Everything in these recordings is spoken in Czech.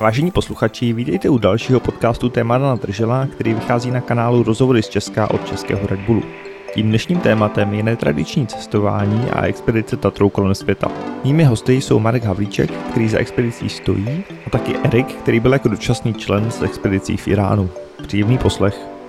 Vážení posluchači, vítejte u dalšího podcastu Témata na držela, který vychází na kanálu Rozhovory z Česka od Českého Red Bullu. Tím dnešním tématem je netradiční cestování a expedice Tatrou kolem světa. Mými hosty jsou Marek Havlíček, který za expedicí stojí, a taky Erik, který byl jako dočasný člen z expedicí v Iránu. Příjemný poslech.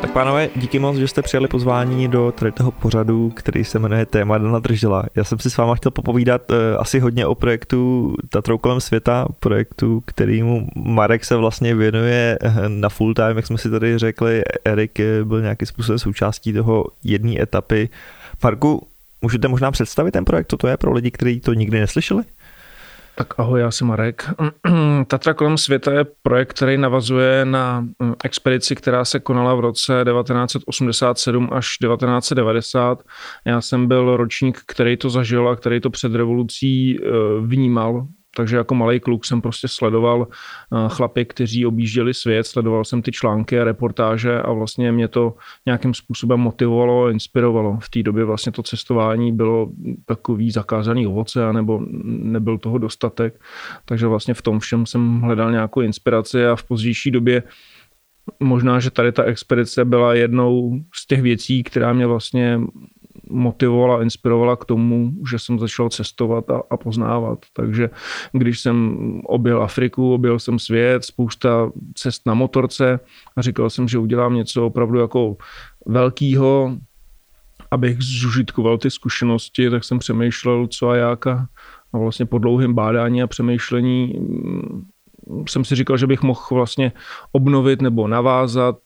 Tak pánové, díky moc, že jste přijali pozvání do tady toho pořadu, který se jmenuje Téma Dana Držela. Já jsem si s váma chtěl popovídat uh, asi hodně o projektu Tatrou kolem světa, projektu, kterýmu Marek se vlastně věnuje eh, na full time, jak jsme si tady řekli. Erik byl nějakým způsobem součástí toho jedné etapy. Marku, můžete možná představit ten projekt, co to je pro lidi, kteří to nikdy neslyšeli? Tak ahoj, já jsem Marek. Tatra kolem světa je projekt, který navazuje na mm, expedici, která se konala v roce 1987 až 1990. Já jsem byl ročník, který to zažil a který to před revolucí eh, vnímal takže jako malý kluk jsem prostě sledoval eh, chlapy, kteří objížděli svět, sledoval jsem ty články a reportáže a vlastně mě to nějakým způsobem motivovalo a inspirovalo. V té době vlastně to cestování bylo takový zakázaný ovoce, nebo nebyl toho dostatek, takže vlastně v tom všem jsem hledal nějakou inspiraci a v pozdější době možná, že tady ta expedice byla jednou z těch věcí, která mě vlastně motivovala, inspirovala k tomu, že jsem začal cestovat a, a poznávat. Takže když jsem objel Afriku, objel jsem svět, spousta cest na motorce a říkal jsem, že udělám něco opravdu jako velkýho, abych zužitkoval ty zkušenosti, tak jsem přemýšlel, co a jak a, vlastně po dlouhém bádání a přemýšlení mm, jsem si říkal, že bych mohl vlastně obnovit nebo navázat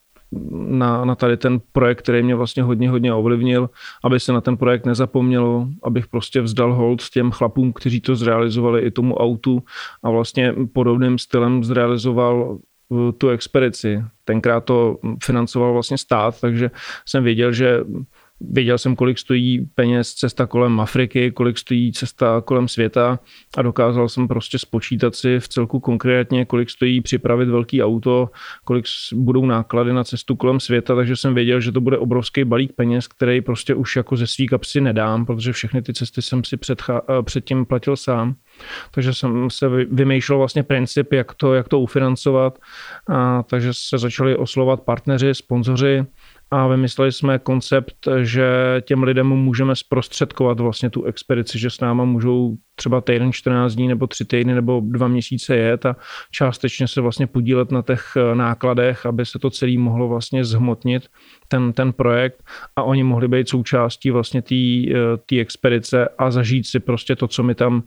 na, na tady ten projekt, který mě vlastně hodně, hodně ovlivnil, aby se na ten projekt nezapomnělo, abych prostě vzdal hold s těm chlapům, kteří to zrealizovali i tomu autu a vlastně podobným stylem zrealizoval uh, tu expedici. Tenkrát to financoval vlastně stát, takže jsem věděl, že Věděl jsem, kolik stojí peněz cesta kolem Afriky, kolik stojí cesta kolem světa a dokázal jsem prostě spočítat si v celku konkrétně, kolik stojí připravit velký auto, kolik budou náklady na cestu kolem světa, takže jsem věděl, že to bude obrovský balík peněz, který prostě už jako ze svý kapsy nedám, protože všechny ty cesty jsem si předcha- předtím platil sám. Takže jsem se vymýšlel vlastně princip, jak to, jak to ufinancovat. A, takže se začali oslovat partneři, sponzoři, a vymysleli jsme koncept, že těm lidem můžeme zprostředkovat vlastně tu expedici, že s náma můžou třeba týden, 14 dní nebo tři týdny nebo dva měsíce jet a částečně se vlastně podílet na těch eh, nákladech, aby se to celé mohlo vlastně zhmotnit, ten, ten projekt a oni mohli být součástí vlastně té eh, expedice a zažít si prostě to, co my tam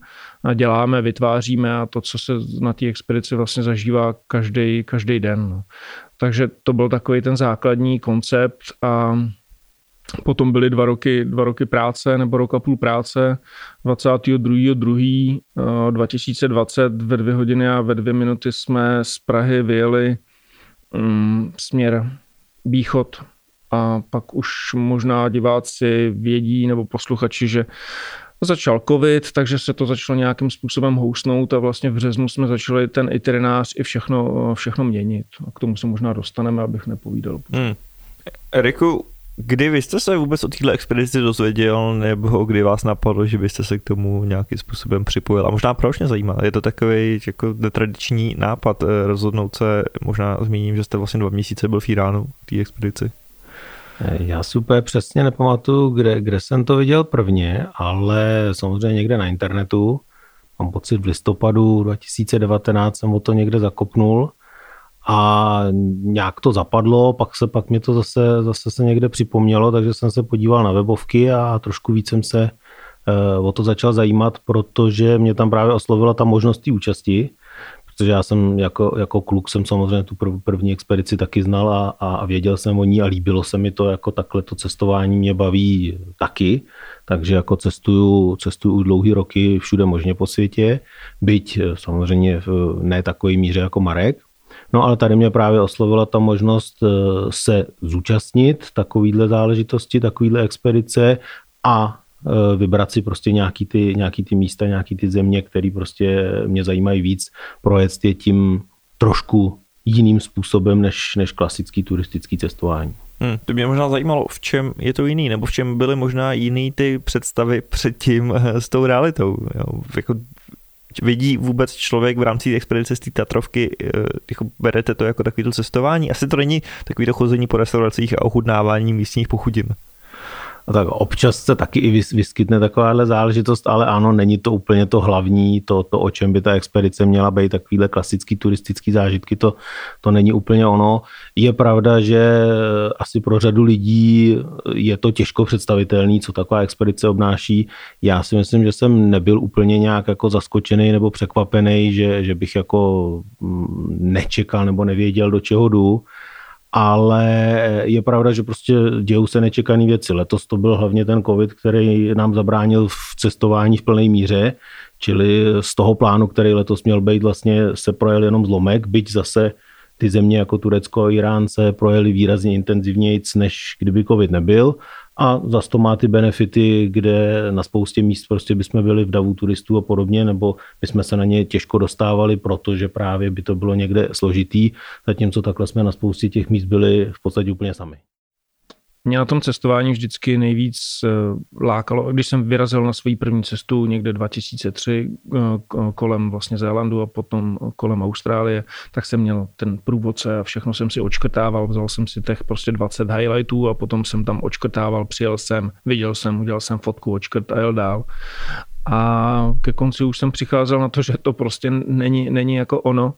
eh, děláme, vytváříme a to, co se na té expedici vlastně zažívá každý, každý den. No. Takže to byl takový ten základní koncept a potom byly dva roky, dva roky práce nebo rok a půl práce. 22.2.2020 2020 ve dvě hodiny a ve dvě minuty jsme z Prahy vyjeli um, směr východ a pak už možná diváci vědí nebo posluchači, že Začal covid, takže se to začalo nějakým způsobem housnout a vlastně v březnu jsme začali ten itinerář i všechno, všechno měnit. A k tomu se možná dostaneme, abych nepovídal. Hmm. Eriku, kdy vy jste se vůbec o této expedici dozvěděl, nebo kdy vás napadlo, že byste se k tomu nějakým způsobem připojil? A možná proč mě zajímá? Je to takový jako netradiční nápad eh, rozhodnout se, možná zmíním, že jste vlastně dva měsíce byl v Iránu v té expedici. Já si úplně přesně nepamatuju, kde, kde jsem to viděl prvně, ale samozřejmě někde na internetu. Mám pocit v listopadu 2019 jsem o to někde zakopnul a nějak to zapadlo, pak se pak mě to zase, zase se někde připomnělo, takže jsem se podíval na webovky a trošku víc jsem se eh, o to začal zajímat, protože mě tam právě oslovila ta možnost té účasti protože já jsem jako, jako kluk jsem samozřejmě tu prv, první expedici taky znal a, a věděl jsem o ní a líbilo se mi to, jako takhle to cestování mě baví taky, takže jako cestuju, cestuju dlouhý roky všude možně po světě, byť eh, samozřejmě v ne takové míře jako Marek, No ale tady mě právě oslovila ta možnost eh, se zúčastnit takovýhle záležitosti, takovýhle expedice a vybrat si prostě nějaký ty, nějaký ty místa, nějaký ty země, které prostě mě zajímají víc, projet je tím trošku jiným způsobem než, než klasický turistický cestování. Hmm, to mě možná zajímalo, v čem je to jiný, nebo v čem byly možná jiný ty představy předtím eh, s tou realitou. Jo? Jako, vidí vůbec člověk v rámci expedice z té Tatrovky, eh, jako berete to jako takovýto cestování? Asi to není takový to chození po restauracích a ochutnávání místních pochudin. No tak občas se taky i vyskytne takováhle záležitost, ale ano, není to úplně to hlavní, to, to o čem by ta expedice měla být, takovýhle klasický turistický zážitky, to, to není úplně ono. Je pravda, že asi pro řadu lidí je to těžko představitelný, co taková expedice obnáší. Já si myslím, že jsem nebyl úplně nějak jako zaskočený nebo překvapený, že, že bych jako mm, nečekal nebo nevěděl, do čeho jdu ale je pravda, že prostě dějou se nečekané věci. Letos to byl hlavně ten covid, který nám zabránil v cestování v plné míře, čili z toho plánu, který letos měl být, vlastně se projel jenom zlomek, byť zase ty země jako Turecko a Irán se projeli výrazně intenzivněji, než kdyby covid nebyl a zase to má ty benefity, kde na spoustě míst prostě bychom byli v davu turistů a podobně, nebo bychom se na ně těžko dostávali, protože právě by to bylo někde složitý, zatímco takhle jsme na spoustě těch míst byli v podstatě úplně sami. Mě na tom cestování vždycky nejvíc eh, lákalo, když jsem vyrazil na svou první cestu někde 2003 eh, kolem vlastně Zélandu a potom kolem Austrálie, tak jsem měl ten průvodce a všechno jsem si očkrtával, vzal jsem si těch prostě 20 highlightů a potom jsem tam očkrtával, přijel jsem, viděl jsem, udělal jsem fotku, očkrt a jel dál. A ke konci už jsem přicházel na to, že to prostě není, není jako ono,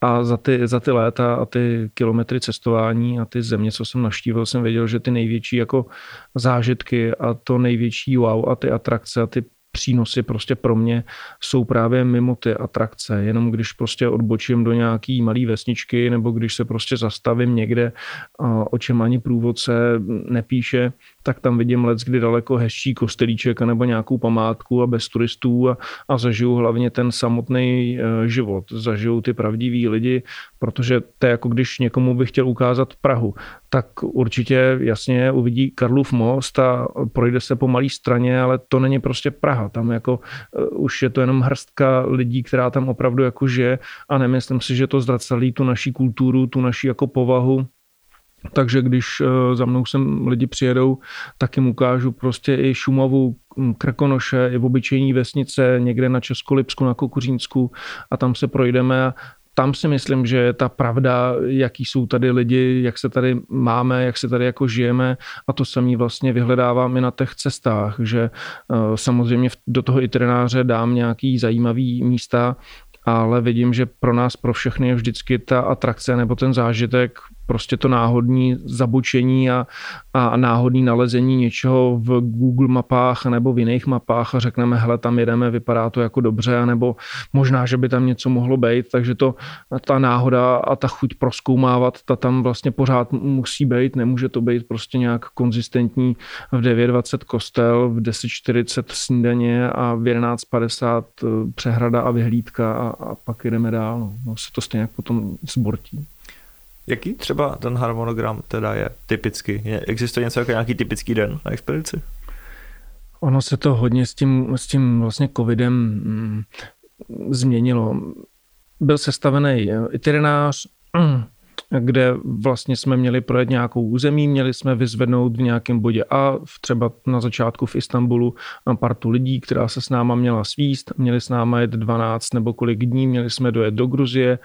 a za ty, za ty léta a ty kilometry cestování a ty země, co jsem naštívil, jsem věděl, že ty největší jako zážitky a to největší wow a ty atrakce a ty přínosy prostě pro mě jsou právě mimo ty atrakce. Jenom když prostě odbočím do nějaký malý vesničky nebo když se prostě zastavím někde, o čem ani průvodce nepíše, tak tam vidím let, kdy daleko hezčí kostelíček nebo nějakou památku a bez turistů a, a zažiju hlavně ten samotný e, život. Zažiju ty pravdiví lidi, protože to je jako když někomu bych chtěl ukázat Prahu, tak určitě jasně uvidí Karlův most a projde se po malé straně, ale to není prostě Praha. Tam jako uh, už je to jenom hrstka lidí, která tam opravdu jako žije a nemyslím si, že to zrcadlí tu naší kulturu, tu naší jako povahu takže když uh, za mnou sem lidi přijedou, tak jim ukážu prostě i Šumavu, hm, Krkonoše, i v obyčejní vesnice, někde na Českolipsku, na Kukuřínsku a tam se projdeme a tam si myslím, že je ta pravda, jaký jsou tady lidi, jak se tady máme, jak se tady jako žijeme a to samý vlastně vyhledávám i na těch cestách, že uh, samozřejmě do toho itineráře dám nějaký zajímavý místa, ale vidím, že pro nás, pro všechny je vždycky ta atrakce nebo ten zážitek prostě to náhodní zabučení a, a náhodný nalezení něčeho v Google mapách nebo v jiných mapách a řekneme, hele, tam jedeme, vypadá to jako dobře, nebo možná, že by tam něco mohlo být, takže to ta náhoda a ta chuť proskoumávat, ta tam vlastně pořád musí být, nemůže to být prostě nějak konzistentní v 9.20 kostel, v 10.40 snídaně a v 11.50 eh, přehrada a vyhlídka a, a pak jdeme dál. No. no se to stejně potom zbortí. Jaký třeba ten harmonogram teda je typicky? Je, existuje něco jako nějaký typický den na expedici? Ono se to hodně s tím, s tím vlastně covidem mm, změnilo. Byl sestavený itinerář, mm, kde vlastně jsme měli projet nějakou území, měli jsme vyzvednout v nějakém bodě A, třeba na začátku v Istanbulu, partu lidí, která se s náma měla svíst, měli s náma jet 12 nebo kolik dní, měli jsme dojet do Gruzie,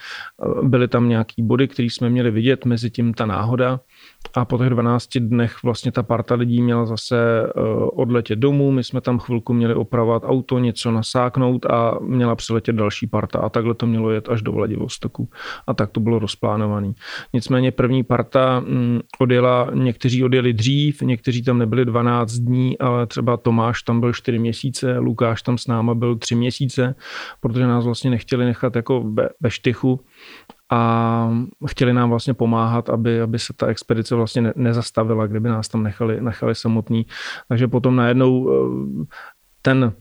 byly tam nějaký body, které jsme měli vidět, mezi tím ta náhoda a po těch 12 dnech vlastně ta parta lidí měla zase eh, odletět domů, my jsme tam chvilku měli opravovat auto, něco nasáknout a měla přiletět další parta. A takhle to mělo jet až do Vladivostoku. A tak to bylo rozplánované. Nicméně první parta mm, odjela, někteří odjeli dřív, někteří tam nebyli 12 dní, ale třeba Tomáš tam byl 4 měsíce, Lukáš tam s náma byl 3 měsíce, protože nás vlastně nechtěli nechat jako ve, ve štychu a chtěli nám vlastně pomáhat, aby, aby se ta expedice vlastně ne, nezastavila, kdyby nás tam nechali, nechali samotný. Takže potom najednou eh, ten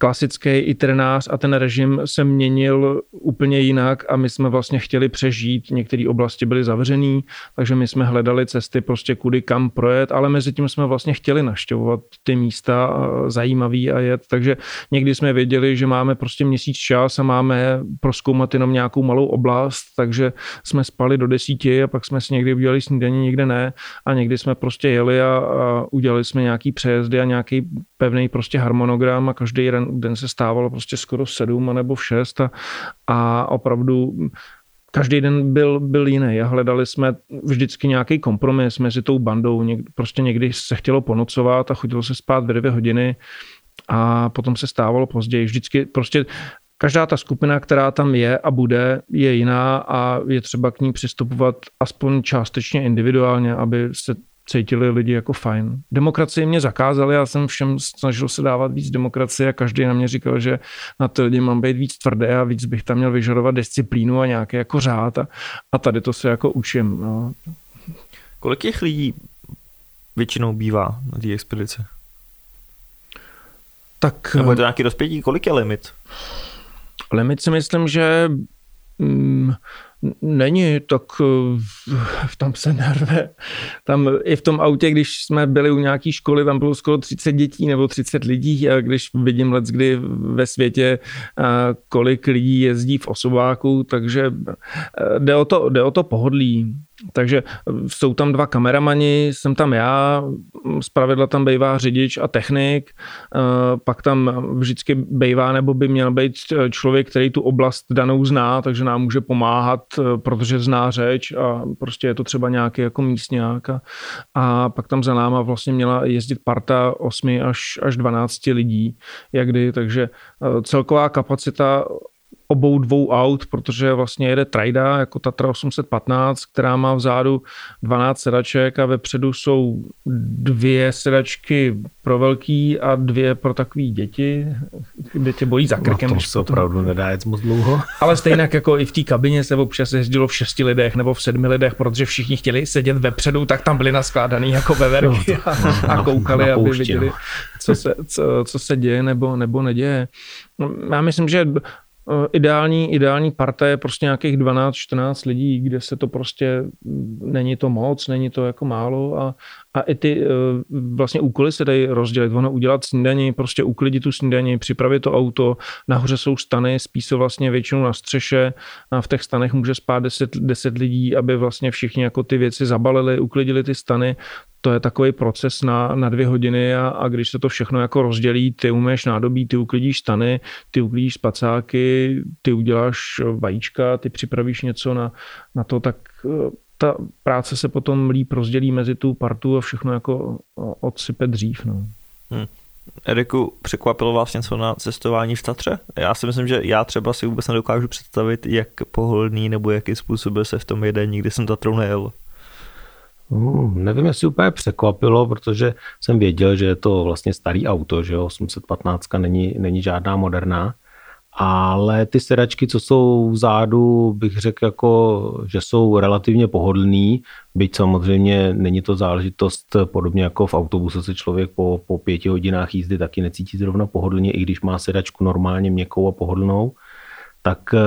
klasický itinerář a ten režim se měnil úplně jinak a my jsme vlastně chtěli přežít. Některé oblasti byly zavřené, takže my jsme hledali cesty prostě kudy kam projet, ale mezi tím jsme vlastně chtěli naštěvovat ty místa zajímavý a jet. Takže někdy jsme věděli, že máme prostě měsíc čas a máme proskoumat jenom nějakou malou oblast, takže jsme spali do desíti a pak jsme si někdy udělali snídaní, někde ne a někdy jsme prostě jeli a, a udělali jsme nějaký přejezdy a nějaký pevný prostě harmonogram a každý den, den se stávalo prostě skoro v sedm nebo v šest a, a opravdu každý den byl, byl jiný a hledali jsme vždycky nějaký kompromis mezi tou bandou. Něk, prostě někdy se chtělo ponocovat a chodilo se spát v dvě hodiny a potom se stávalo později. Vždycky prostě každá ta skupina, která tam je a bude, je jiná a je třeba k ní přistupovat aspoň částečně individuálně, aby se cítili lidi jako fajn. Demokracii mě zakázali, já jsem všem snažil se dávat víc demokracie a každý na mě říkal, že na ty lidi mám být víc tvrdé a víc bych tam měl vyžadovat disciplínu a nějaký jako řád a, a tady to se jako učím. No. Kolik těch lidí většinou bývá na té expedici? Tak, Nebo je to nějaký rozpětí? Kolik je limit? Limit si myslím, že mm, není, tak eh, tam se nerve. Tam i v tom autě, když jsme byli u nějaké školy, tam bylo skoro 30 dětí nebo 30 lidí a když vidím let, kdy ve světě, eh, kolik lidí jezdí v osobáku, takže eh, jde o to, jde o to pohodlí. Takže jsou tam dva kameramani, jsem tam já, pravidla tam bývá řidič a technik, pak tam vždycky bývá nebo by měl být člověk, který tu oblast danou zná, takže nám může pomáhat, protože zná řeč a prostě je to třeba nějaký jako místňák a, a pak tam za náma vlastně měla jezdit parta 8 až, až 12 lidí, jakdy, takže celková kapacita obou dvou aut, protože vlastně jede Trajda jako Tatra 815, která má vzadu 12 sedaček a vepředu jsou dvě sedačky pro velký a dvě pro takový děti, kde tě bojí za krkem. No to se opravdu nedá jet moc dlouho. Ale stejně jako i v té kabině se občas jezdilo v šesti lidech nebo v sedmi lidech, protože všichni chtěli sedět vepředu, tak tam byli naskládaný jako veverky no, a, a koukali, aby viděli, no. co se, co, co se děje nebo, nebo neděje. Já myslím, že ideální, ideální parta je prostě nějakých 12-14 lidí, kde se to prostě, mm, není to moc, není to jako málo a, a i ty eh, vlastně úkoly se dají rozdělit. Ono udělat snídaní, prostě uklidit tu snídaní, připravit to auto, nahoře jsou stany, spí se vlastně většinou na střeše a v těch stanech může spát 10, 10 lidí, aby vlastně všichni jako ty věci zabalili, uklidili ty stany to je takový proces na, na dvě hodiny a, a když se to všechno jako rozdělí, ty umeš nádobí, ty uklidíš stany, ty uklidíš spacáky, ty uděláš vajíčka, ty připravíš něco na, na to, tak eh, ta práce se potom líp rozdělí mezi tu partu a všechno jako odsype dřív. No. Hmm. Eriku, překvapilo vás něco na cestování v Tatře? Já si myslím, že já třeba si vůbec nedokážu představit, jak pohodlný nebo jaký způsob se v tom jede. Nikdy jsem Tatrou nejel. Hmm, nevím, jestli úplně překvapilo, protože jsem věděl, že je to vlastně starý auto, že jo, 815 není, není žádná moderná, ale ty sedačky, co jsou vzadu, bych řekl jako, že jsou relativně pohodlný, byť samozřejmě není to záležitost podobně jako v autobuse se člověk po, po pěti hodinách jízdy taky necítí zrovna pohodlně, i když má sedačku normálně měkkou a pohodlnou tak uh,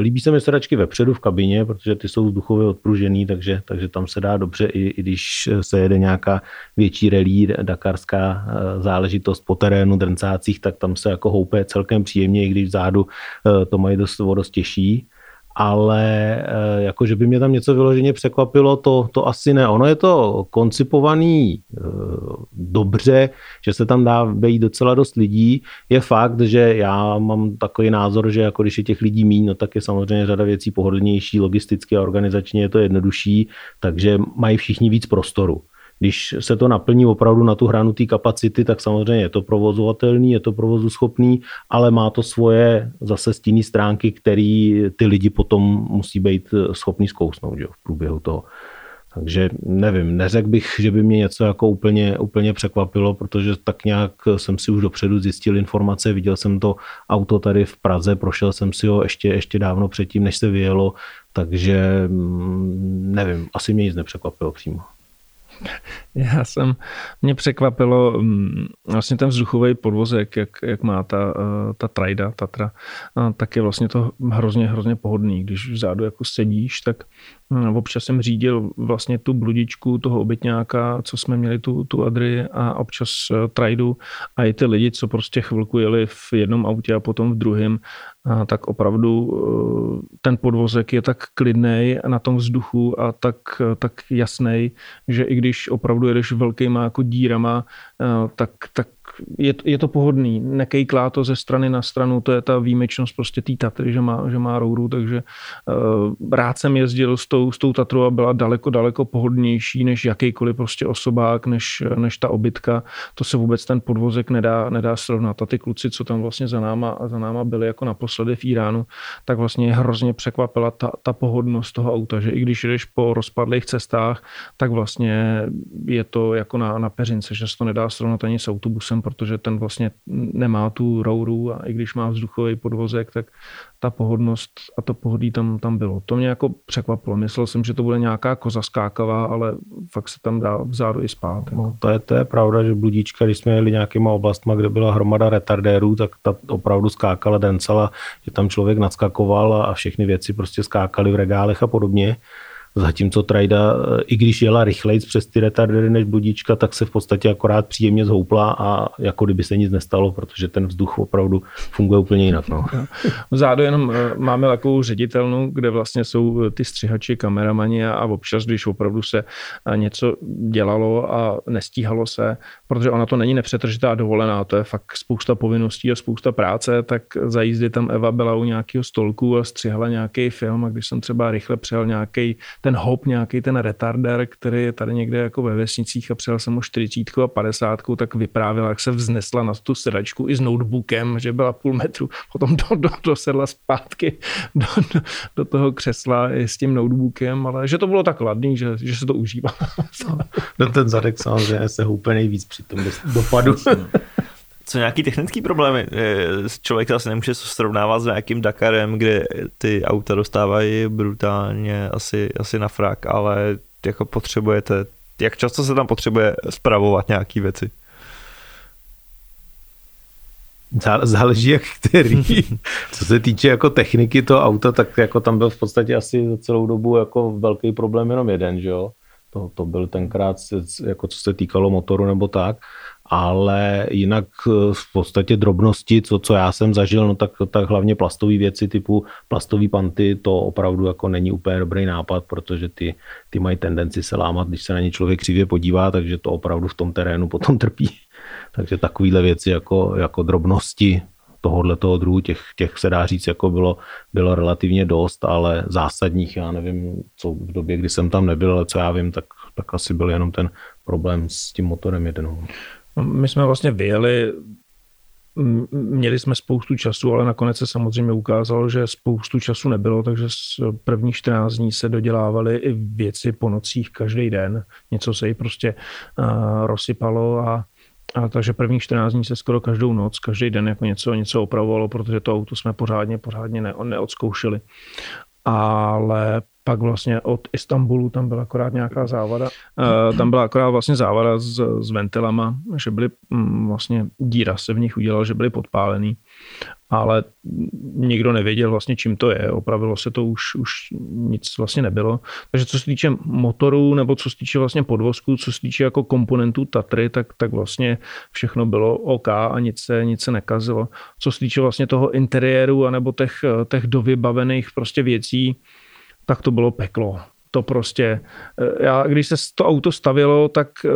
líbí se mi sedačky vepředu v kabině, protože ty jsou vzduchově odpružený, takže, takže tam se dá dobře, i, i když se jede nějaká větší relí, dakarská uh, záležitost po terénu, drncácích, tak tam se jako houpe celkem příjemně, i když vzadu uh, to mají dost, dost těžší ale eh, jako, že by mě tam něco vyloženě překvapilo, to, to asi ne. Ono je to koncipovaný eh, dobře, že se tam dá vejít docela dost lidí. Je fakt, že já mám takový názor, že jako když je těch lidí míň, no tak je samozřejmě řada věcí pohodlnější, logisticky a organizačně je to jednodušší, takže mají všichni víc prostoru. Když se to naplní opravdu na tu hranu té kapacity, tak samozřejmě je to provozovatelný, je to provozu schopný, ale má to svoje zase stinné stránky, které ty lidi potom musí být schopný zkousnout že, v průběhu toho. Takže nevím, neřekl bych, že by mě něco jako úplně, úplně překvapilo, protože tak nějak jsem si už dopředu zjistil informace, viděl jsem to auto tady v Praze, prošel jsem si ho ještě, ještě dávno předtím, než se vyjelo, takže mm, nevím, asi mě nic nepřekvapilo přímo. Já jsem, mě překvapilo mm, vlastně ten vzduchový podvozek, jak, jak má ta, eh, ta trajda, Tatra, tak je vlastně to hrozně, hrozně pohodný. Když vzadu jako sedíš, tak hm, občas jsem řídil vlastně tu bludičku toho obytňáka, co jsme měli tu, tu Adry a občas eh, trajdu a i ty lidi, co prostě chvilku jeli v jednom autě a potom v druhém, tak opravdu eh, ten podvozek je tak klidný na tom vzduchu a tak, tak jasný, že i když opravdu jedeš velkýma jako dírama, eh, tak, tak je, je to pohodný. Nekejklá to ze strany na stranu, to je ta výjimečnost prostě té Tatry, že má, že má rouru, takže uh, rád jsem jezdil s tou, s tou Tatrou a byla daleko, daleko pohodlnější než jakýkoliv prostě osobák, než, než ta obytka. To se vůbec ten podvozek nedá, nedá srovnat. A ty kluci, co tam vlastně za náma, za náma byli jako naposledy v Iránu, tak vlastně hrozně překvapila ta, ta pohodnost toho auta, že i když jdeš po rozpadlých cestách, tak vlastně je to jako na, na peřince, že se to nedá srovnat ani s autobusem, protože ten vlastně nemá tu rouru a i když má vzduchový podvozek, tak ta pohodnost a to pohodlí tam, tam bylo. To mě jako překvapilo. Myslel jsem, že to bude nějaká koza skákavá, ale fakt se tam dá vzadu i spát. Jako. No, to, je, to je pravda, že bludíčka, když jsme jeli nějakýma oblastma, kde byla hromada retardérů, tak ta opravdu skákala dencela, že tam člověk nadskakoval a všechny věci prostě skákaly v regálech a podobně. Zatímco Trajda, eh, i když jela rychleji přes ty retardery než budička, tak se v podstatě akorát příjemně zhoupla a jako kdyby se nic nestalo, protože ten vzduch opravdu funguje úplně jinak. No. Vzadu jenom eh, máme takovou ředitelnu, kde vlastně jsou eh, ty střihači, kameramani a občas, když opravdu se něco dělalo a nestíhalo se, protože ona to není nepřetržitá dovolená, to je fakt spousta povinností a spousta práce, tak za jízdy tam Eva byla u nějakého stolku a střihala nějaký film a když jsem třeba rychle přijel nějaký ten hop, nějaký ten retarder, který je tady někde jako ve vesnicích a přijel jsem o 40 a 50, tak vyprávěla, jak se vznesla na tu sedačku i s notebookem, že byla půl metru, potom do, do, dosedla zpátky do, do, do, toho křesla i s tím notebookem, ale že to bylo tak ladný, že, že se to užívá. No, ten zadek samozřejmě se houpe nejvíc při tom dopadu. co nějaký technický problémy? Člověk asi nemůže srovnávat s nějakým Dakarem, kde ty auta dostávají brutálně asi, asi na frak, ale jako potřebujete, jak často se tam potřebuje spravovat nějaký věci? Záleží jak který. Co se týče jako techniky toho auta, tak jako tam byl v podstatě asi za celou dobu jako velký problém jenom jeden, že jo? To, to byl tenkrát, jako co se týkalo motoru nebo tak ale jinak eh, v podstatě drobnosti, co, co já jsem zažil, no tak, tak hlavně plastové věci typu plastové panty, to opravdu jako není úplně dobrý nápad, protože ty, ty mají tendenci se lámat, když se na ně člověk křivě podívá, takže to opravdu v tom terénu potom trpí. Takže takovéhle věci jako, jako drobnosti tohohle toho druhu, těch, těch se dá říct, jako bylo, bylo relativně dost, ale zásadních, já nevím, co v době, kdy jsem tam nebyl, ale co já vím, tak, tak asi byl jenom ten problém s tím motorem jeden. No, my jsme vlastně vyjeli, měli jsme spoustu času, ale nakonec se samozřejmě ukázalo, že spoustu času nebylo, takže z prvních 14 dní se dodělávaly i věci po nocích každý den. Něco se jí prostě uh, rozsypalo a a takže prvních 14 dní se skoro každou noc, každý den jako něco, něco opravovalo, protože to auto jsme pořádně, pořádně ne, neodzkoušeli. Ale pak vlastně od Istanbulu tam byla akorát nějaká závada. Uh, tam byla akorát vlastně závada s, s ventilama, že byly um, vlastně díra se v nich udělal, že byly podpálený, ale nikdo nevěděl vlastně čím to je. Opravilo se to už, už nic vlastně nebylo. Takže co se týče motorů nebo co se týče vlastně podvozku, co se týče jako komponentů Tatry, tak, tak vlastně všechno bylo OK a nic se, nic se nekazilo. Co se týče vlastně toho interiéru anebo těch, těch dovybavených prostě věcí, tak to bylo peklo. To prostě, eh, já, když se to auto stavilo, tak eh,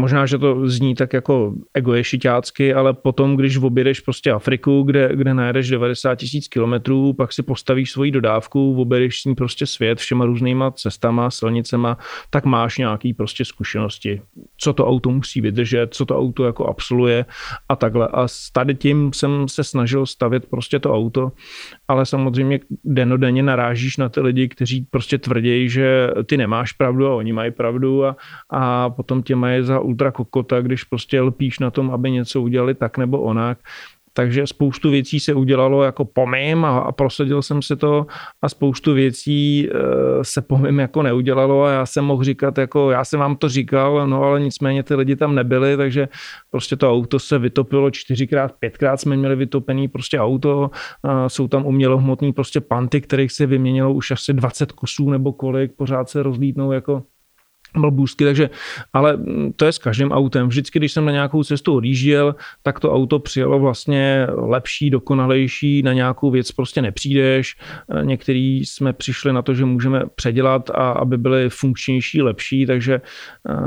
Možná, že to zní tak jako egoješitácky, ale potom, když objedeš prostě Afriku, kde, kde najedeš 90 tisíc kilometrů, pak si postavíš svoji dodávku, objedeš s ní prostě svět všema různýma cestama, silnicema, tak máš nějaký prostě zkušenosti, co to auto musí vydržet, co to auto jako absoluje a takhle. A tady tím jsem se snažil stavět prostě to auto, ale samozřejmě denodenně narážíš na ty lidi, kteří prostě tvrdí, že ty nemáš pravdu a oni mají pravdu a, a potom tě mají za ultra kokota, když prostě lpíš na tom, aby něco udělali tak nebo onak. Takže spoustu věcí se udělalo jako pomím a, a prosadil jsem si to a spoustu věcí e, se pomím jako neudělalo a já jsem mohl říkat jako já jsem vám to říkal, no ale nicméně ty lidi tam nebyli, takže prostě to auto se vytopilo čtyřikrát, pětkrát jsme měli vytopený prostě auto, a jsou tam umělohmotný prostě panty, kterých se vyměnilo už asi 20 kusů nebo kolik, pořád se rozlítnou jako blbůzky, takže, ale to je s každým autem. Vždycky, když jsem na nějakou cestu odjížděl, tak to auto přijelo vlastně lepší, dokonalejší, na nějakou věc prostě nepřijdeš. Některý jsme přišli na to, že můžeme předělat a aby byly funkčnější, lepší, takže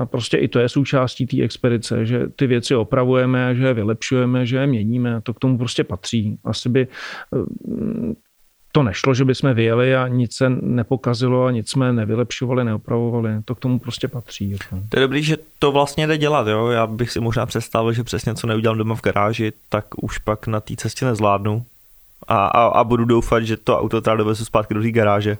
prostě i to je součástí té expedice, že ty věci opravujeme, že je vylepšujeme, že je měníme, to k tomu prostě patří. Asi by to nešlo, že bychom vyjeli a nic se nepokazilo a nic jsme nevylepšovali, neopravovali. To k tomu prostě patří. Jako. To je dobrý, že to vlastně jde dělat. Jo? Já bych si možná představil, že přesně co neudělám doma v garáži, tak už pak na té cestě nezvládnu. A, a, a budu doufat, že to auto teda dovezu zpátky do té garáže.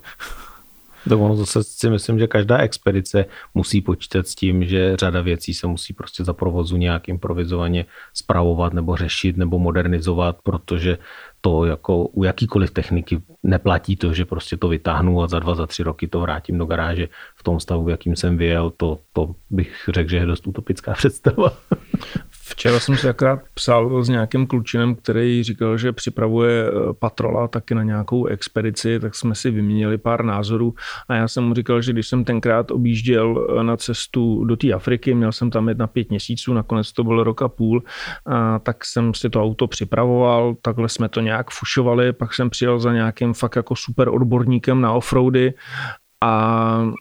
To ono zase si myslím, že každá expedice musí počítat s tím, že řada věcí se musí prostě za provozu nějak improvizovaně spravovat nebo řešit nebo modernizovat, protože to jako u jakýkoliv techniky neplatí to, že prostě to vytáhnu a za dva, za tři roky to vrátím do garáže v tom stavu, v jakým jsem vyjel, to, to bych řekl, že je dost utopická představa. Včera jsem si akorát psal s nějakým klučinem, který říkal, že připravuje eh, patrola taky na nějakou expedici, tak jsme si vyměnili pár názorů. A já jsem mu říkal, že když jsem tenkrát objížděl eh, na cestu do té Afriky, měl jsem tam jet na pět měsíců, nakonec to bylo rok a půl, a tak jsem si to auto připravoval, takhle jsme to nějak fušovali, pak jsem přijel za nějakým fakt jako super odborníkem na offroady a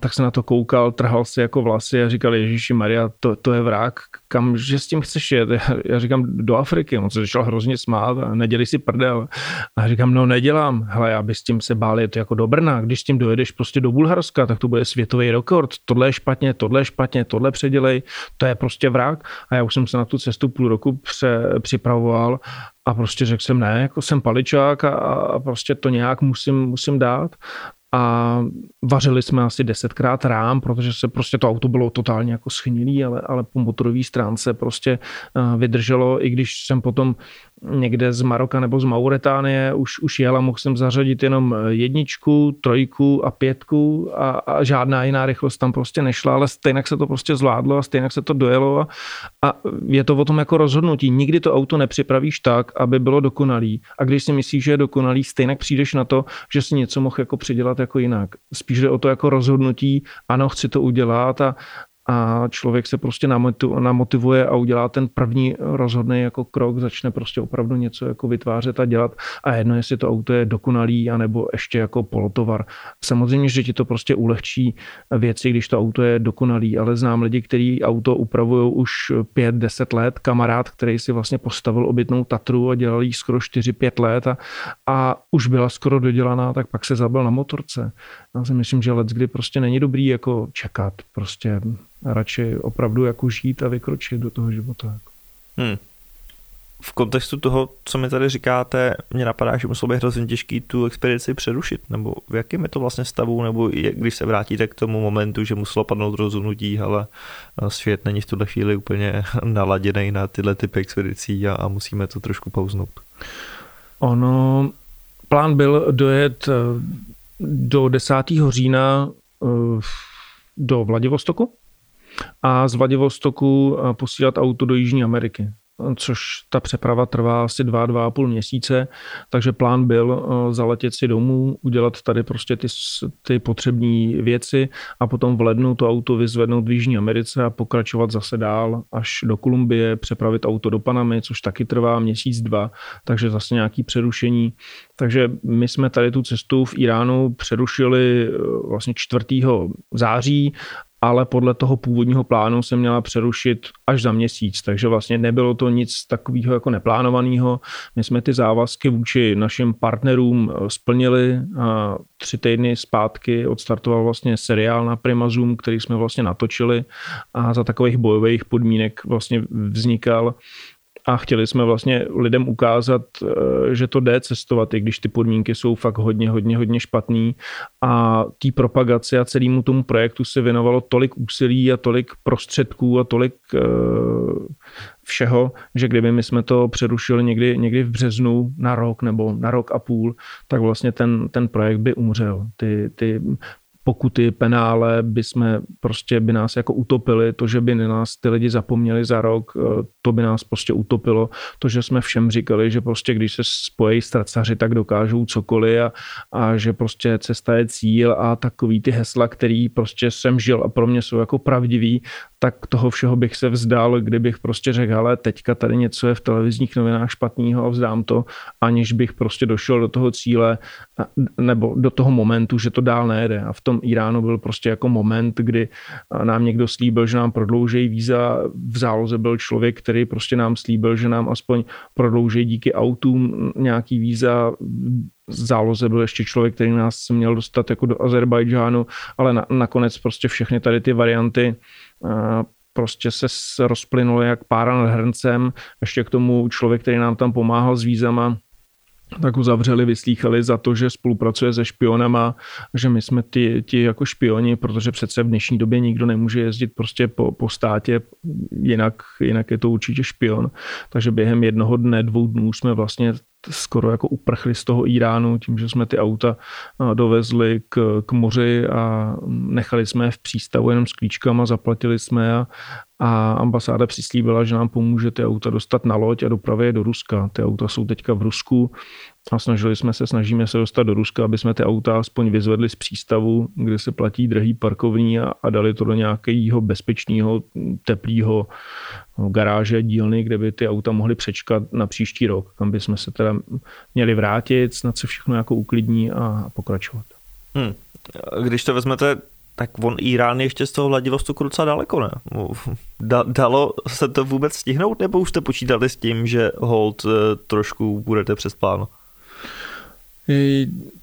tak se na to koukal, trhal si jako vlasy a říkal, Ježíši Maria, to, to je vrák, kam, že s tím chceš jet? Já říkám, do Afriky, on se začal hrozně smát a neděli si prdel. A říkám, no nedělám, hele, já bych s tím se bál jet jako do Brna, když s tím dojedeš prostě do Bulharska, tak to bude světový rekord, tohle je špatně, tohle je špatně, tohle předělej, to je prostě vrák. A já už jsem se na tu cestu půl roku pře, připravoval a prostě řekl jsem ne, jako jsem paličák a, a prostě to nějak musím, musím dát a vařili jsme asi desetkrát rám, protože se prostě to auto bylo totálně jako schnilý, ale, ale po motorové stránce prostě eh, vydrželo, i když jsem potom někde z Maroka nebo z Mauretánie už, už jel a mohl jsem zařadit jenom jedničku, trojku a pětku a, a žádná jiná rychlost tam prostě nešla, ale stejně se to prostě zvládlo a stejně se to dojelo a, a je to o tom jako rozhodnutí. Nikdy to auto nepřipravíš tak, aby bylo dokonalý a když si myslíš, že je dokonalý, stejně přijdeš na to, že si něco mohl jako přidělat jako jinak. Spíš jde o to jako rozhodnutí, ano, chci to udělat a, a člověk se prostě namotivuje a udělá ten první rozhodný jako krok, začne prostě opravdu něco jako vytvářet a dělat a jedno, jestli to auto je dokonalý, anebo ještě jako polotovar. Samozřejmě, že ti to prostě ulehčí věci, když to auto je dokonalý, ale znám lidi, kteří auto upravují už 5-10 let, kamarád, který si vlastně postavil obytnou Tatru a dělal jí skoro 4-5 let a, a už byla skoro dodělaná, tak pak se zabil na motorce. Já si myslím, že let, kdy prostě není dobrý jako čekat, prostě radši opravdu jako žít a vykročit do toho života. Hmm. V kontextu toho, co mi tady říkáte, mě napadá, že muselo být hrozně těžký tu expedici přerušit, nebo v jakém je to vlastně stavu, nebo když se vrátíte k tomu momentu, že muselo padnout rozhodnutí, ale svět není v tuhle chvíli úplně naladěný na tyhle typy expedicí a, a musíme to trošku pauznout. Ono, plán byl dojet eh, do 10. října eh, do Vladivostoku a z Vladivostoku eh, posílat auto do Jižní Ameriky což ta přeprava trvá asi dva, dva a půl měsíce, takže plán byl eh, zaletět si domů, udělat tady prostě ty, ty potřební věci a potom v lednu to auto vyzvednout v Jižní Americe a pokračovat zase dál až do Kolumbie, přepravit auto do Panamy, což taky trvá měsíc, dva, takže zase nějaký přerušení. Takže my jsme tady tu cestu v Iránu přerušili eh, vlastně 4. září ale podle toho původního plánu se měla přerušit až za měsíc, takže vlastně nebylo to nic takového jako neplánovaného. My jsme ty závazky vůči našim partnerům eh, splnili tři týdny zpátky odstartoval vlastně seriál na Primazum, který jsme vlastně natočili a za takových bojových podmínek vlastně vznikal a chtěli jsme vlastně lidem ukázat, eh, že to jde cestovat, i když ty podmínky jsou fakt hodně, hodně, hodně špatný a té propagaci a celému tomu projektu se věnovalo tolik úsilí a tolik prostředků a tolik eh, všeho, že kdyby my jsme to přerušili někdy, někdy v březnu na rok nebo na rok a půl, tak vlastně ten, ten projekt by umřel. Ty, ty pokuty, penále by jsme prostě by nás jako utopili, to, že by nás ty lidi zapomněli za rok, eh, to by nás prostě utopilo, to, že jsme všem říkali, že prostě když se spojí stracaři, tak dokážou cokoliv a, a že prostě cesta je cíl a takový ty hesla, který prostě jsem žil a pro mě jsou jako pravdivý, tak toho všeho bych se vzdal, kdybych prostě řekl, ale teďka tady něco je v televizních novinách špatného a vzdám to, aniž bych prostě došel do toho cíle nebo do toho momentu, že to dál nejde. A v tom Iránu byl prostě jako moment, kdy nám někdo slíbil, že nám prodlouží víza. V záloze byl člověk, který prostě nám slíbil, že nám aspoň prodlouží díky autům nějaký víza záloze byl ještě člověk, který nás měl dostat jako do Azerbajdžánu, ale na, nakonec prostě všechny tady ty varianty prostě se rozplynulo jak pára nad hrncem. Ještě k tomu člověk, který nám tam pomáhal s vízama, tak ho zavřeli, vyslýchali za to, že spolupracuje se špionama, že my jsme ty, ty jako špioni, protože přece v dnešní době nikdo nemůže jezdit prostě po, po státě, jinak, jinak je to určitě špion. Takže během jednoho dne, dvou dnů jsme vlastně skoro jako uprchli z toho Iránu tím, že jsme ty auta dovezli k, k moři a nechali jsme je v přístavu jenom s klíčkama, zaplatili jsme a, a ambasáda přislíbila, že nám pomůže ty auta dostat na loď a dopravě je do Ruska. Ty auta jsou teďka v Rusku a snažili jsme se, snažíme se dostat do Ruska, aby jsme ty auta aspoň vyzvedli z přístavu, kde se platí drahý parkovní a, a dali to do nějakého bezpečného, teplého garáže, dílny, kde by ty auta mohly přečkat na příští rok. Tam bychom se teda měli vrátit, snad se všechno jako uklidní a pokračovat. Hmm. Když to vezmete tak on Irán ještě z toho Vladivostoku docela daleko, ne? Da, dalo se to vůbec stihnout, nebo už jste počítali s tím, že hold eh, trošku budete přes plán?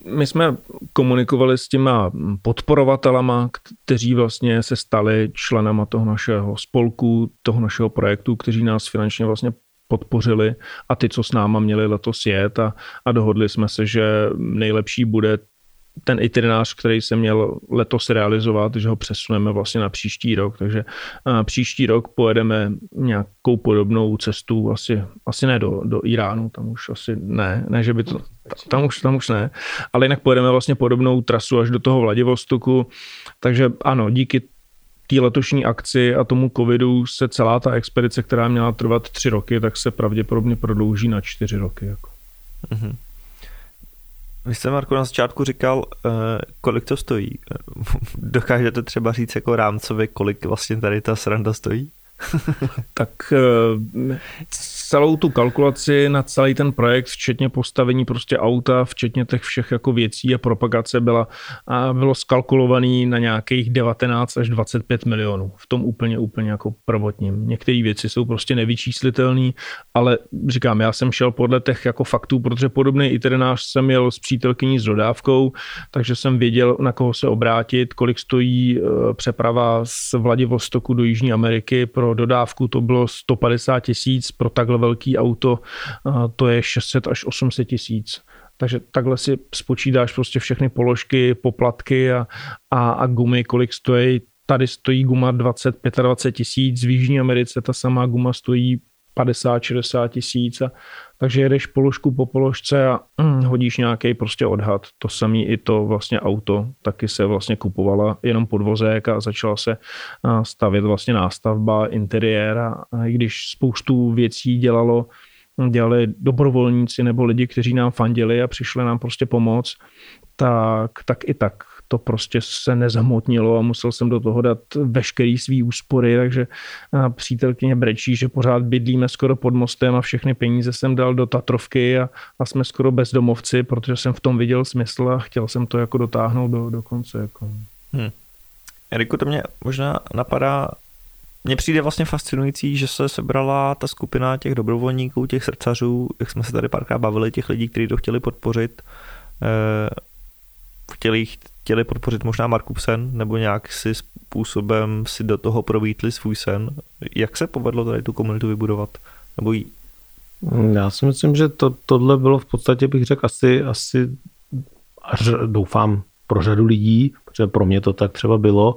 My jsme komunikovali s těma podporovatelama, kteří vlastně se stali členama toho našeho spolku, toho našeho projektu, kteří nás finančně vlastně podpořili a ty, co s náma měli letos jet a, a dohodli jsme se, že nejlepší bude ten itinerář, který se měl letos realizovat, že ho přesuneme vlastně na příští rok, takže příští rok pojedeme nějakou podobnou cestu, asi, asi ne do, do Iránu, tam už asi ne, ne, že by to, tam už, tam už ne, ale jinak pojedeme vlastně podobnou trasu až do toho Vladivostoku, takže ano, díky té letošní akci a tomu covidu se celá ta expedice, která měla trvat tři roky, tak se pravděpodobně prodlouží na čtyři roky. Jako. Mm-hmm. Vy jste, Marko, na začátku říkal, uh, kolik to stojí. Dokážete třeba říct jako rámcově, kolik vlastně tady ta sranda stojí? tak uh, celou tu kalkulaci na celý ten projekt, včetně postavení prostě auta, včetně těch všech jako věcí a propagace byla, a bylo skalkulovaný na nějakých 19 až 25 milionů. V tom úplně, úplně jako prvotním. Některé věci jsou prostě nevyčíslitelné, ale říkám, já jsem šel podle těch jako faktů, protože podobný itinerář jsem měl s přítelkyní s dodávkou, takže jsem věděl, na koho se obrátit, kolik stojí eh, přeprava z Vladivostoku do Jižní Ameriky. Pro dodávku to bylo 150 tisíc, pro takhle velký auto, to je 600 až 800 tisíc. Takže takhle si spočítáš prostě všechny položky, poplatky a, a, a gumy, kolik stojí. Tady stojí guma 20-25 tisíc, v Jižní Americe ta samá guma stojí 50-60 tisíc. A, takže jedeš položku po položce a mm, hodíš nějaký prostě odhad. To samý i to vlastně auto, taky se vlastně kupovala jenom podvozek a začala se stavět vlastně nástavba, interiér a, i když spoustu věcí dělalo dělali dobrovolníci nebo lidi, kteří nám fandili a přišli nám prostě pomoct, tak, tak i tak to prostě se nezhmotnilo a musel jsem do toho dát veškerý svý úspory, takže přítelkyně brečí, že pořád bydlíme skoro pod mostem a všechny peníze jsem dal do Tatrovky a, a jsme skoro bezdomovci, protože jsem v tom viděl smysl a chtěl jsem to jako dotáhnout do, do konce. Jako. Hmm. Eriku, to mě možná napadá, mně přijde vlastně fascinující, že se sebrala ta skupina těch dobrovolníků, těch srdcařů, jak jsme se tady párkrát bavili, těch lidí, kteří to chtěli podpořit, eh, chtěli chtěli podpořit možná Markup sen, nebo nějak si způsobem si do toho provítli svůj sen. Jak se povedlo tady tu komunitu vybudovat? Nebo jí? Já si myslím, že to, tohle bylo v podstatě, bych řekl, asi, asi až doufám pro řadu lidí, protože pro mě to tak třeba bylo,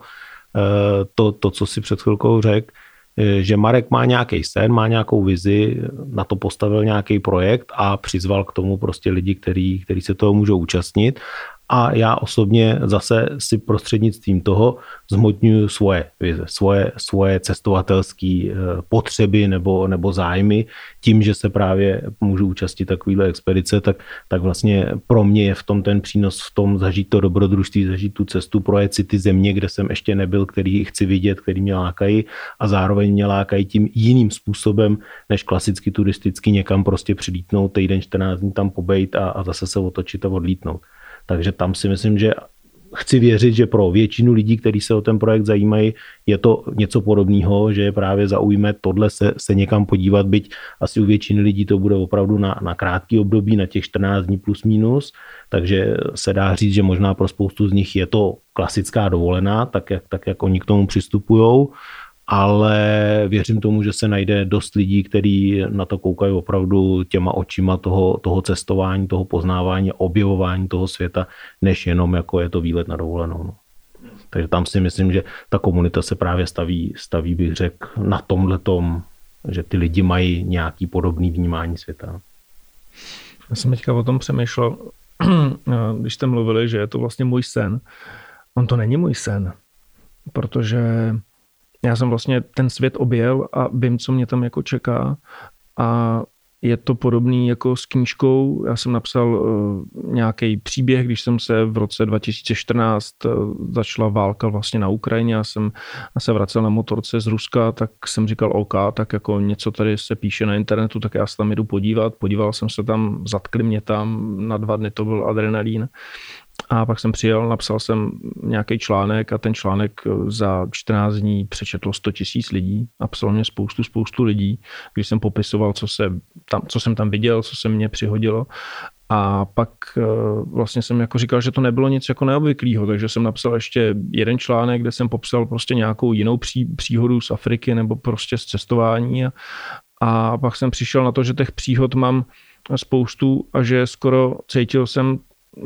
eh, to, to co si před chvilkou řekl, eh, že Marek má nějaký sen, má nějakou vizi, na to postavil nějaký projekt a přizval k tomu prostě lidi, kteří se toho můžou účastnit a já osobně zase si prostřednictvím toho zmotňuju svoje vize, svoje, svoje cestovatelské eh, potřeby nebo, nebo zájmy. Tím, že se právě můžu účastnit takovéhle expedice, tak, tak vlastně pro mě je v tom ten přínos v tom zažít to dobrodružství, zažít tu cestu, projet si ty země, kde jsem ještě nebyl, který chci vidět, který mě lákají a zároveň mě lákají tím jiným způsobem, než klasicky turisticky někam prostě přilítnout, týden 14 dní tam pobejt a, a zase se otočit a odlítnout. Takže tam si myslím, že chci věřit, že pro většinu lidí, kteří se o ten projekt zajímají, je to něco podobného, že je právě zaujme tohle se, se někam podívat, byť asi u většiny lidí to bude opravdu na, na krátký období, na těch 14 dní plus minus, takže se dá říct, že možná pro spoustu z nich je to klasická dovolená, tak jak, tak jak oni k tomu přistupují ale věřím tomu, že se najde dost lidí, kteří na to koukají opravdu těma očima toho, toho cestování, toho poznávání, objevování toho světa, než jenom jako je to výlet na dovolenou. No. Takže tam si myslím, že ta komunita se právě staví, staví bych řekl, na tomhle tom, že ty lidi mají nějaký podobný vnímání světa. Já jsem teďka o tom přemýšlel, když jste mluvili, že je to vlastně můj sen. On to není můj sen, protože já jsem vlastně ten svět objel a vím, co mě tam jako čeká a je to podobný jako s knížkou. Já jsem napsal uh, nějaký příběh, když jsem se v roce 2014 uh, eh, začala válka vlastně na Ukrajině. Já jsem se vracel na motorce z Ruska, tak jsem říkal OK, tak jako něco tady se píše na internetu, tak já se tam jdu podívat. Podíval jsem se tam, zatkli mě tam, na dva dny to byl adrenalín. A pak jsem přijel, napsal jsem nějaký článek a ten článek eh, za 14 dní přečetlo 100 tisíc lidí. Napsal mě spoustu, spoustu lidí, když jsem popisoval, co, se tam, co jsem tam viděl, co se mně přihodilo. A pak eh, vlastně jsem jako říkal, že to nebylo nic jako neobvyklého, takže jsem napsal ještě jeden článek, kde jsem popsal prostě nějakou jinou pří, příhodu z Afriky nebo prostě z cestování a, a pak jsem přišel na to, že těch příhod mám spoustu a že skoro cítil jsem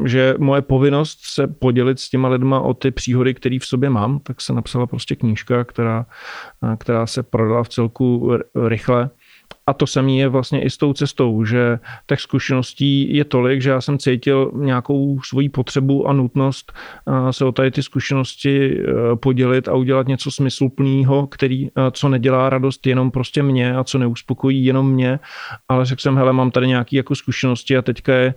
že moje povinnost se podělit s těma lidma o ty příhody, které v sobě mám, tak se napsala prostě knížka, která, která se prodala v celku rychle. A to samé je vlastně i s tou cestou, že těch zkušeností je tolik, že já jsem cítil nějakou svoji potřebu a nutnost se o tady ty zkušenosti e, podělit a udělat něco smysluplného, který, co nedělá radost jenom prostě mě a co neuspokojí jenom mě, ale řekl jsem, hele, mám tady nějaké jako zkušenosti a teďka je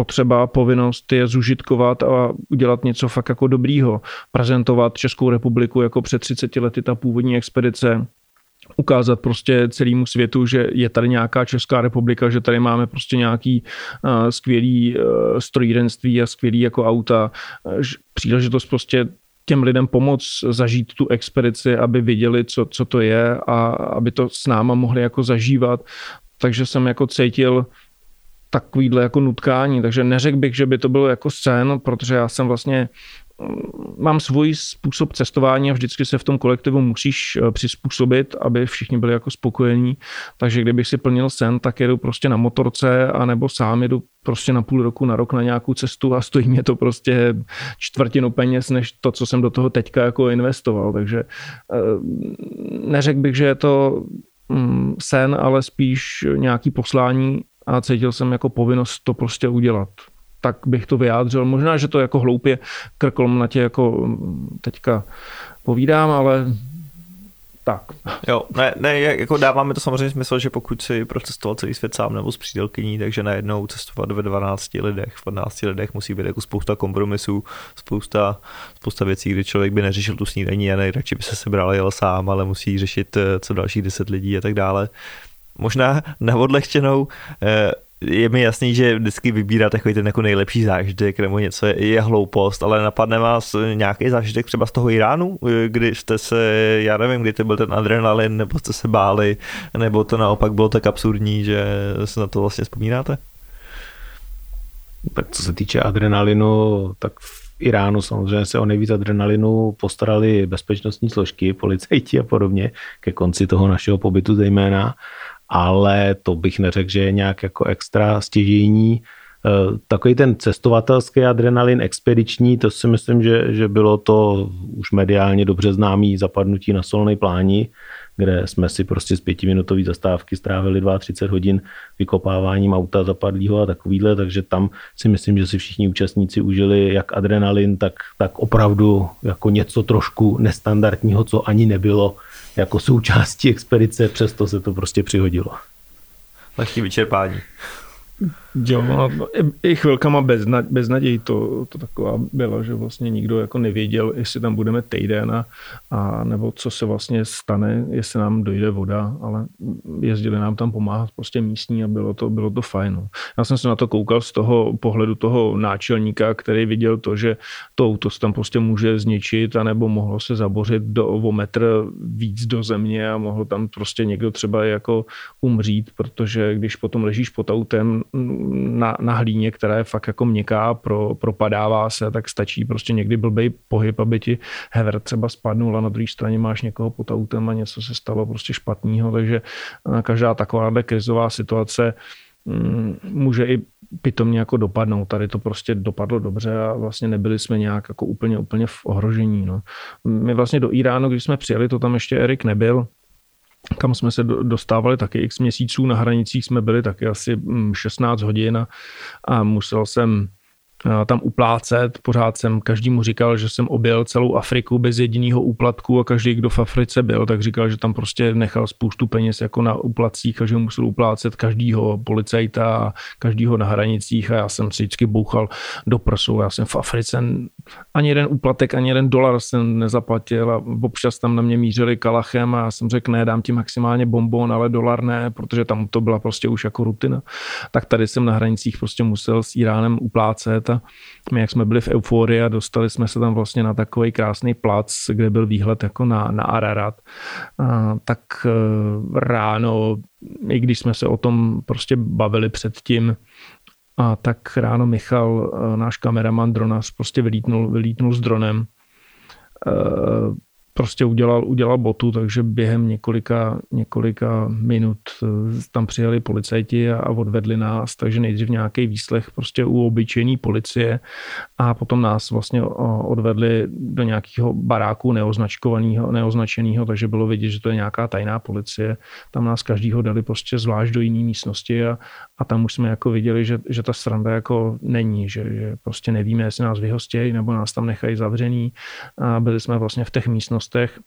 potřeba, povinnost je zužitkovat a udělat něco fakt jako dobrýho. Prezentovat Českou republiku jako před 30 lety ta původní expedice, ukázat prostě celému světu, že je tady nějaká Česká republika, že tady máme prostě nějaký uh, skvělý uh, strojírenství a skvělý jako auta. Uh, příležitost prostě těm lidem pomoct zažít tu expedici, aby viděli, co, co to je a aby to s náma mohli jako zažívat. Takže jsem jako cítil takovýhle jako nutkání, takže neřekl bych, že by to bylo jako scén, protože já jsem vlastně mm, mám svůj způsob cestování a vždycky se v tom kolektivu musíš eh, přizpůsobit, aby všichni byli jako spokojení. Takže kdybych si plnil sen, tak jedu prostě na motorce a nebo sám jedu prostě na půl roku, na rok na nějakou cestu a stojí mě to prostě čtvrtinu peněz, než to, co jsem do toho teďka jako investoval. Takže eh, neřekl bych, že je to mm, sen, ale spíš nějaký poslání a cítil jsem jako povinnost to prostě udělat. Tak bych to vyjádřil. Možná, že to jako hloupě krkolomnatě jako teďka povídám, ale tak. Jo, ne, ne, jako dáváme to samozřejmě smysl, že pokud si procestoval celý svět sám nebo s přídelkyní, takže najednou cestovat ve 12 lidech, v 15 lidech musí být jako spousta kompromisů, spousta, spousta věcí, kdy člověk by neřešil tu snídaní a nejradši by se sebral jel sám, ale musí řešit eh, co dalších 10 lidí a tak dále možná na odlehčenou, eh, je mi jasný, že vždycky vybírá takový ten jako nejlepší zážitek nebo něco je, je hloupost, ale napadne vás nějaký zážitek třeba z toho Iránu, eh, kdy jste se, já nevím, kdy to byl ten adrenalin, nebo jste se báli, nebo to naopak bylo tak absurdní, že se na to vlastně vzpomínáte? Tak co se týče adrenalinu, tak v Iránu samozřejmě se o nejvíc adrenalinu postarali bezpečnostní složky, policajti a podobně, ke konci toho našeho pobytu zejména ale to bych neřekl, že je nějak jako extra stěžení. E, takový ten cestovatelský adrenalin expediční, to si myslím, že, že bylo to už mediálně dobře známý zapadnutí na solnej pláni, kde jsme si prostě z pětiminutové zastávky strávili 32 hodin vykopáváním auta zapadlého a takovýhle, takže tam si myslím, že si všichni účastníci užili jak adrenalin, tak, tak opravdu jako něco trošku nestandardního, co ani nebylo jako součástí expedice, přesto se to prostě přihodilo. Lehký vyčerpání. Jo, no, i, chvilkama bezna, beznaděj to, to taková byla, že vlastně nikdo jako nevěděl, jestli tam budeme týden a, a nebo co se vlastně stane, jestli nám dojde voda, ale jezdili nám tam pomáhat prostě místní a bylo to, bylo to fajn. No. Já jsem se na to koukal z toho pohledu toho náčelníka, který viděl to, že to auto se tam prostě může zničit anebo mohlo se zabořit do, o metr víc do země a mohlo tam prostě někdo třeba jako umřít, protože když potom ležíš pod autem na, na hlíně, která je fakt jako měkká, pro, propadává se, tak stačí prostě někdy blbej pohyb, aby ti hever třeba spadnul a na druhé straně máš někoho pod autem a něco se stalo prostě špatného, takže eh, každá taková krizová situace mm, může i pitomně jako dopadnout. Tady to prostě dopadlo dobře a vlastně nebyli jsme nějak jako úplně, úplně v ohrožení. No. My vlastně do Iránu, když jsme přijeli, to tam ještě Erik nebyl, kam jsme se dostávali taky x měsíců, na hranicích jsme byli taky asi 16 mm, hodin a, a musel jsem tam uplácet. Pořád jsem každému říkal, že jsem objel celou Afriku bez jediného úplatku a každý, kdo v Africe byl, tak říkal, že tam prostě nechal spoustu peněz jako na uplacích a že musel uplácet každýho policajta a každýho na hranicích a já jsem si vždycky bouchal do prsu. Já jsem v Africe ani jeden úplatek, ani jeden dolar jsem nezaplatil a občas tam na mě mířili kalachem a já jsem řekl, ne, dám ti maximálně bonbon, ale dolar ne, protože tam to byla prostě už jako rutina. Tak tady jsem na hranicích prostě musel s Iránem uplácet a my, jak jsme byli v euforii a dostali jsme se tam vlastně na takový krásný plac, kde byl výhled jako na, na Ararat, a, tak e, ráno, i když jsme se o tom prostě bavili předtím, a tak ráno Michal, e, náš kameraman dronař, prostě vylítnul, vylítnul s dronem. E, prostě udělal, udělal botu, takže během několika, několika minut eh, tam přijeli policajti a, odvedli nás, takže nejdřív nějaký výslech prostě u obyčejné policie a potom nás vlastně odvedli do nějakého baráku neoznačkovaného, neoznačeného, takže bylo vidět, že to je nějaká tajná policie. Tam nás každýho dali prostě zvlášť do jiné místnosti a, a tam už jsme jako viděli, že, že ta sranda jako není, že, že prostě nevíme, jestli nás vyhostějí nebo nás tam nechají zavřený a byli jsme vlastně v těch místnostech místech.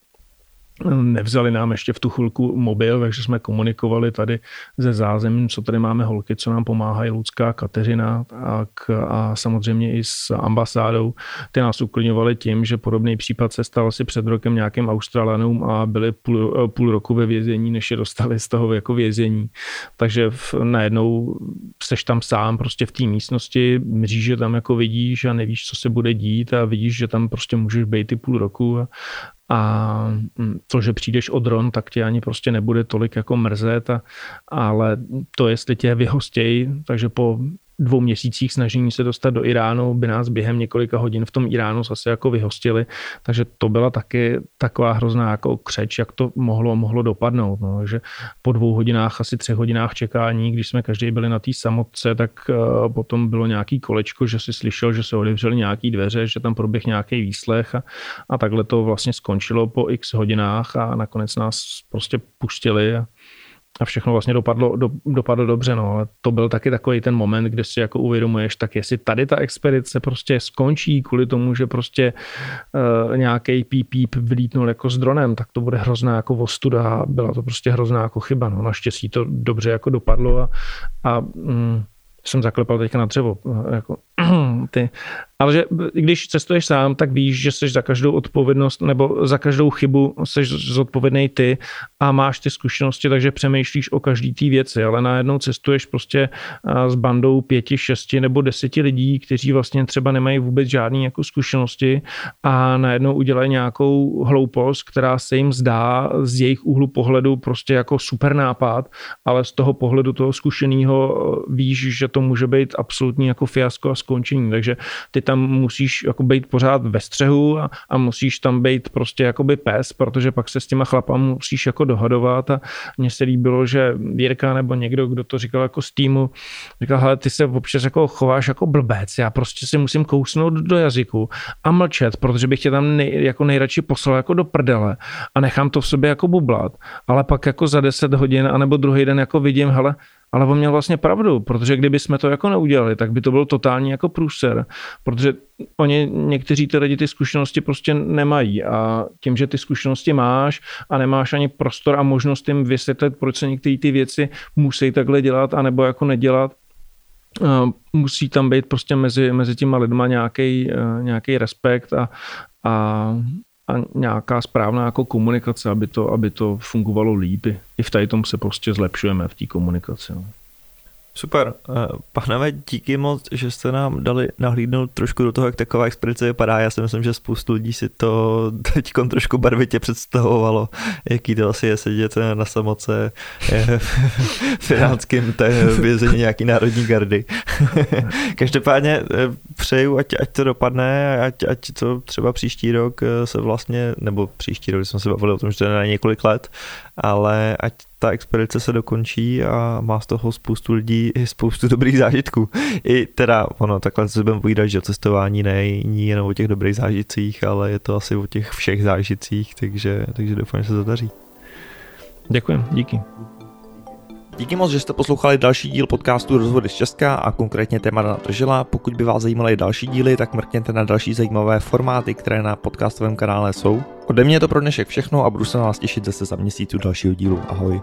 Nevzali nám ještě v tu chvilku mobil, takže jsme komunikovali tady ze zázemím, co tady máme holky, co nám pomáhají Ludská Kateřina a, k, a samozřejmě i s ambasádou. Ty nás uklidňovali tím, že podobný případ se stal asi před rokem nějakým Australanům a byli půl, půl roku ve vězení, než je dostali z toho jako vězení. Takže v, najednou seš tam sám prostě v té místnosti, mříže tam jako vidíš a nevíš, co se bude dít a vidíš, že tam prostě můžeš být i půl roku a, a mm, to, že přijdeš o dron, tak tě ani prostě nebude tolik jako mrzet, a, ale to, jestli tě vyhostějí, takže po dvou měsících snažení se dostat do Iránu, by nás během několika hodin v tom Iránu zase jako vyhostili, takže to byla taky taková hrozná jako křeč, jak to mohlo, mohlo dopadnout. No. Takže po dvou hodinách, asi třech hodinách čekání, když jsme každý byli na té samotce, tak uh, potom bylo nějaký kolečko, že si slyšel, že se otevřely nějaký dveře, že tam proběh nějaký výslech a, a takhle to vlastně skončilo po x hodinách a nakonec nás prostě pustili a, a všechno vlastně dopadlo, do, dopadlo dobře, no, ale to byl taky takový ten moment, kde si jako uvědomuješ, tak jestli tady ta expedice prostě skončí kvůli tomu, že prostě uh, nějaký píp píp vylítnul jako s dronem, tak to bude hrozná jako vostuda a byla to prostě hrozná jako chyba, no, naštěstí to dobře jako dopadlo a, a mm, jsem zaklepal teďka na dřevo, jako, ty. Ale že když cestuješ sám, tak víš, že jsi za každou odpovědnost nebo za každou chybu jsi zodpovědný ty a máš ty zkušenosti, takže přemýšlíš o každý té věci, ale najednou cestuješ prostě s bandou pěti, šesti nebo deseti lidí, kteří vlastně třeba nemají vůbec žádné jako zkušenosti a najednou udělají nějakou hloupost, která se jim zdá z jejich úhlu pohledu prostě jako super nápad, ale z toho pohledu toho zkušeného víš, že to může být absolutní jako fiasko a skončení. Takže ty tam musíš jako být pořád ve střehu a, a musíš tam být prostě jakoby pes, protože pak se s těma chlapama musíš jako dohadovat a mně se líbilo, že Jirka nebo někdo, kdo to říkal jako z týmu, říkal, hele, ty se občas jako chováš jako blbec, já prostě si musím kousnout do jazyku a mlčet, protože bych tě tam nej, jako nejradši poslal jako do prdele a nechám to v sobě jako bublat, ale pak jako za 10 hodin anebo druhý den jako vidím, hele, ale on měl vlastně pravdu, protože kdyby jsme to jako neudělali, tak by to byl totální jako průser, protože oni, někteří ty lidi ty zkušenosti prostě nemají a tím, že ty zkušenosti máš a nemáš ani prostor a možnost jim vysvětlit, proč se některé ty věci musí takhle dělat anebo jako nedělat, musí tam být prostě mezi, mezi těma lidma nějaký, nějaký respekt a, a, a nějaká správná jako komunikace, aby to, aby to fungovalo líp. I v tady tom se prostě zlepšujeme v té komunikaci. No. Super. Eh, Pánové, díky moc, že jste nám dali nahlídnout trošku do toho, jak taková expedice vypadá. Já si myslím, že spoustu lidí si to teď trošku barvitě představovalo, jaký to asi je sedět na samoce eh, v iránském vězení nějaký národní gardy. Každopádně eh, přeju, ať, ať to dopadne, ať, ať to třeba příští rok se vlastně, nebo příští rok, jsme se bavili o tom, že to je na několik let, ale ať ta expedice se dokončí a má z toho spoustu lidí i spoustu dobrých zážitků. I teda, ono, takhle se budeme povídat, že cestování není jenom o těch dobrých zážitcích, ale je to asi o těch všech zážitcích, takže, takže doufám, že se to daří. Děkuji, díky. Díky moc, že jste poslouchali další díl podcastu Rozvody z Česka a konkrétně téma na Držela. Pokud by vás zajímaly další díly, tak mrkněte na další zajímavé formáty, které na podcastovém kanále jsou. Ode mě je to pro dnešek všechno a budu se na vás těšit zase za měsíc dalšího dílu. Ahoj.